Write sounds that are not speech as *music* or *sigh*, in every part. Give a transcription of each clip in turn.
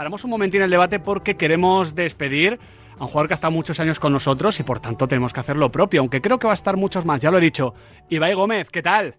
paramos un momentín el debate porque queremos despedir a un jugador que ha estado muchos años con nosotros y por tanto tenemos que hacer lo propio, aunque creo que va a estar muchos más, ya lo he dicho. Ibai Gómez, ¿qué tal?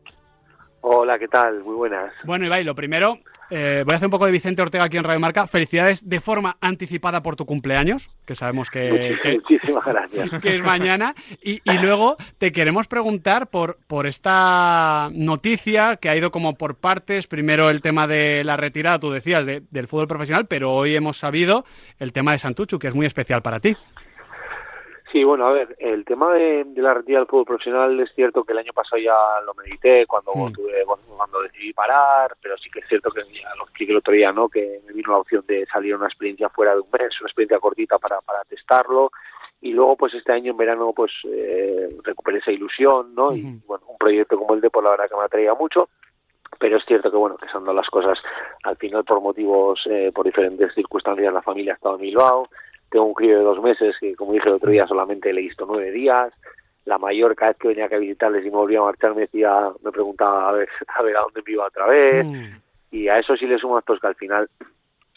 Hola, ¿qué tal? Muy buenas. Bueno, Ibai, lo primero, eh, voy a hacer un poco de Vicente Ortega aquí en Radio Marca. Felicidades de forma anticipada por tu cumpleaños, que sabemos que, Muchísimas gracias. *laughs* que es mañana. Y, y, luego te queremos preguntar por, por esta noticia que ha ido como por partes. Primero el tema de la retirada, tú decías, de, del fútbol profesional, pero hoy hemos sabido el tema de Santuchu, que es muy especial para ti. Sí, bueno, a ver, el tema de, de, la retirada del fútbol profesional es cierto que el año pasado ya lo medité cuando mm. tuve, cuando decidí parar, pero sí que es cierto que ya lo expliqué el otro día, ¿no? Que me vino la opción de salir a una experiencia fuera de un mes, una experiencia cortita para, para testarlo y luego pues este año en verano pues eh, recuperé esa ilusión, ¿no? Y bueno, un proyecto como el de por la verdad que me atraía mucho pero es cierto que bueno que son las cosas al final por motivos eh, por diferentes circunstancias la familia ha estado en Bilbao tengo un crío de dos meses que, como dije el otro día, solamente le he visto nueve días. La mayor, cada vez que venía a visitarles y me volvía a marchar, me decía, me preguntaba a ver *laughs* a, ver a dónde me iba otra vez. Mm. Y a eso sí le sumas pues que al final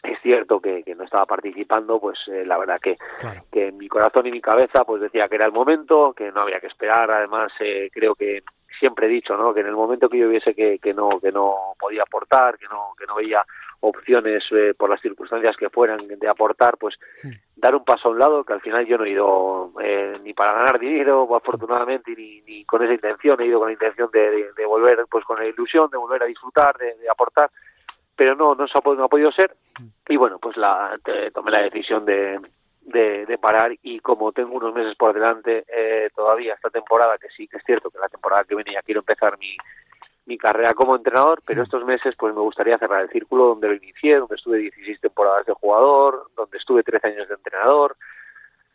es cierto que, que no estaba participando, pues eh, la verdad que, claro. que en mi corazón y mi cabeza pues decía que era el momento, que no había que esperar. Además, eh, creo que siempre he dicho, ¿no? Que en el momento que yo viese que, que no que no podía aportar, que no que no veía opciones eh, por las circunstancias que fueran de aportar, pues sí. dar un paso a un lado, que al final yo no he ido eh, ni para ganar dinero, afortunadamente, ni, ni con esa intención, he ido con la intención de, de, de volver, pues con la ilusión de volver a disfrutar, de, de aportar, pero no, no, se ha, no ha podido ser, y bueno, pues la, te, tomé la decisión de, de, de, parar y como tengo unos meses por delante eh, todavía esta temporada, que sí que es cierto que la temporada que viene ya quiero empezar mi, mi carrera como entrenador, pero estos meses pues me gustaría cerrar el círculo donde lo inicié, donde estuve 16 temporadas de jugador, donde estuve 13 años de entrenador,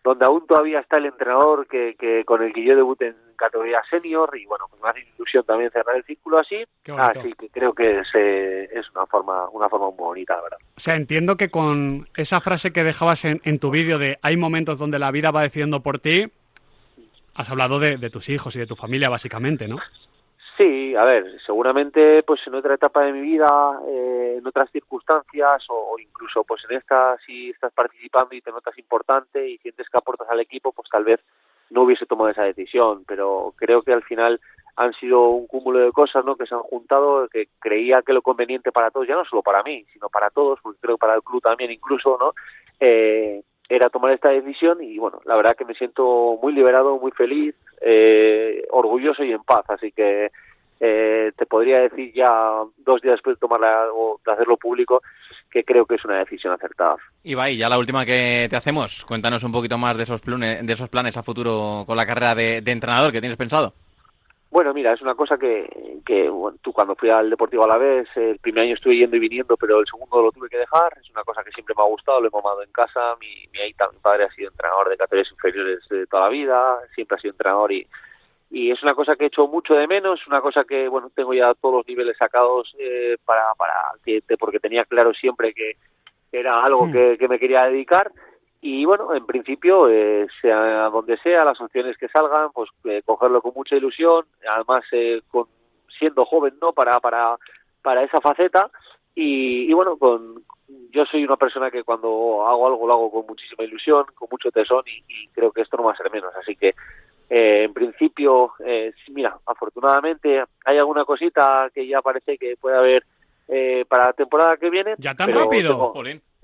donde aún todavía está el entrenador que, que con el que yo debuté en categoría senior y bueno, pues me hace ilusión también cerrar el círculo así, así que creo que es, eh, es una forma una forma muy bonita, la verdad. O sea, entiendo que con esa frase que dejabas en, en tu vídeo de hay momentos donde la vida va decidiendo por ti, has hablado de, de tus hijos y de tu familia básicamente, ¿no? Sí, a ver, seguramente pues en otra etapa de mi vida, eh, en otras circunstancias o, incluso pues en esta si estás participando y te notas importante y sientes que aportas al equipo, pues tal vez no hubiese tomado esa decisión, pero creo que al final han sido un cúmulo de cosas ¿no? que se han juntado, que creía que lo conveniente para todos, ya no solo para mí, sino para todos, porque creo que para el club también incluso, ¿no? Eh, era tomar esta decisión y bueno, la verdad que me siento muy liberado, muy feliz, eh, orgulloso y en paz, así que eh, te podría decir ya dos días después de tomarla o de hacerlo público que creo que es una decisión acertada. Y va, ya la última que te hacemos, cuéntanos un poquito más de esos de esos planes a futuro con la carrera de, de entrenador que tienes pensado. Bueno, mira, es una cosa que, que bueno, tú cuando fui al Deportivo a la vez, el primer año estuve yendo y viniendo, pero el segundo lo tuve que dejar. Es una cosa que siempre me ha gustado, lo he mamado en casa. Mi, mi, mi padre ha sido entrenador de categorías inferiores de toda la vida, siempre ha sido entrenador y, y es una cosa que he hecho mucho de menos, una cosa que, bueno, tengo ya todos los niveles sacados eh, para, para que, porque tenía claro siempre que era algo hmm. que, que me quería dedicar y bueno, en principio, eh, sea donde sea, las opciones que salgan, pues eh, cogerlo con mucha ilusión, además eh, con, siendo joven, ¿no? Para, para, para esa faceta y, y bueno, con, yo soy una persona que cuando hago algo lo hago con muchísima ilusión, con mucho tesón y, y creo que esto no va a ser menos, así que eh, en principio, eh, mira, afortunadamente hay alguna cosita que ya parece que puede haber eh, para la temporada que viene. ¿Ya tan rápido? Tengo,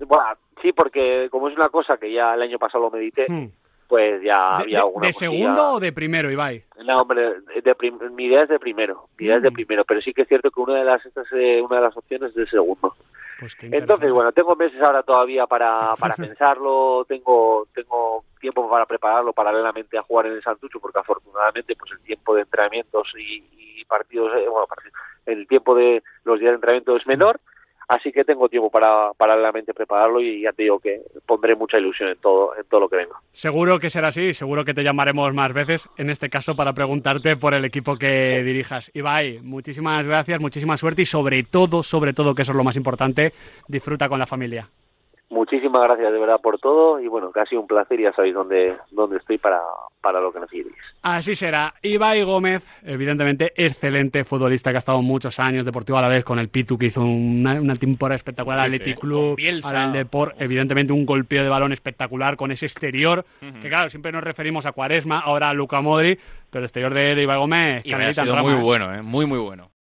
bueno, sí, porque como es una cosa que ya el año pasado lo medité, hmm. pues ya ¿De, había alguna ¿De segundo o de primero, Ibai? No, hombre, de prim mi idea es de primero, mi idea hmm. es de primero, pero sí que es cierto que una de las, esta es, eh, una de las opciones es de segundo. Pues Entonces, bueno, tengo meses ahora todavía para, *laughs* para pensarlo, tengo, tengo tiempo para prepararlo paralelamente a jugar en el Santucho, porque afortunadamente pues el tiempo de entrenamientos y, y partidos, eh, bueno, el tiempo de los días de entrenamiento es menor, así que tengo tiempo para paralelamente prepararlo y ya te digo que pondré mucha ilusión en todo, en todo lo que venga. Seguro que será así, seguro que te llamaremos más veces, en este caso para preguntarte por el equipo que dirijas. Ibai, muchísimas gracias, muchísima suerte y sobre todo, sobre todo, que eso es lo más importante, disfruta con la familia. Muchísimas gracias de verdad por todo y bueno, casi un placer, ya sabéis dónde, dónde estoy para, para lo que necesitéis. Así será. Ibai Gómez, evidentemente excelente futbolista que ha estado muchos años, deportivo a la vez con el Pitu, que hizo una, una temporada espectacular, Sí, sí. Athletic Club, el Deport, evidentemente un golpeo de balón espectacular con ese exterior, que claro, siempre nos referimos a Cuaresma, ahora a Luca Modri, pero el exterior de, de Ibai Gómez, Y ha sido muy bueno, ¿eh? muy, muy bueno.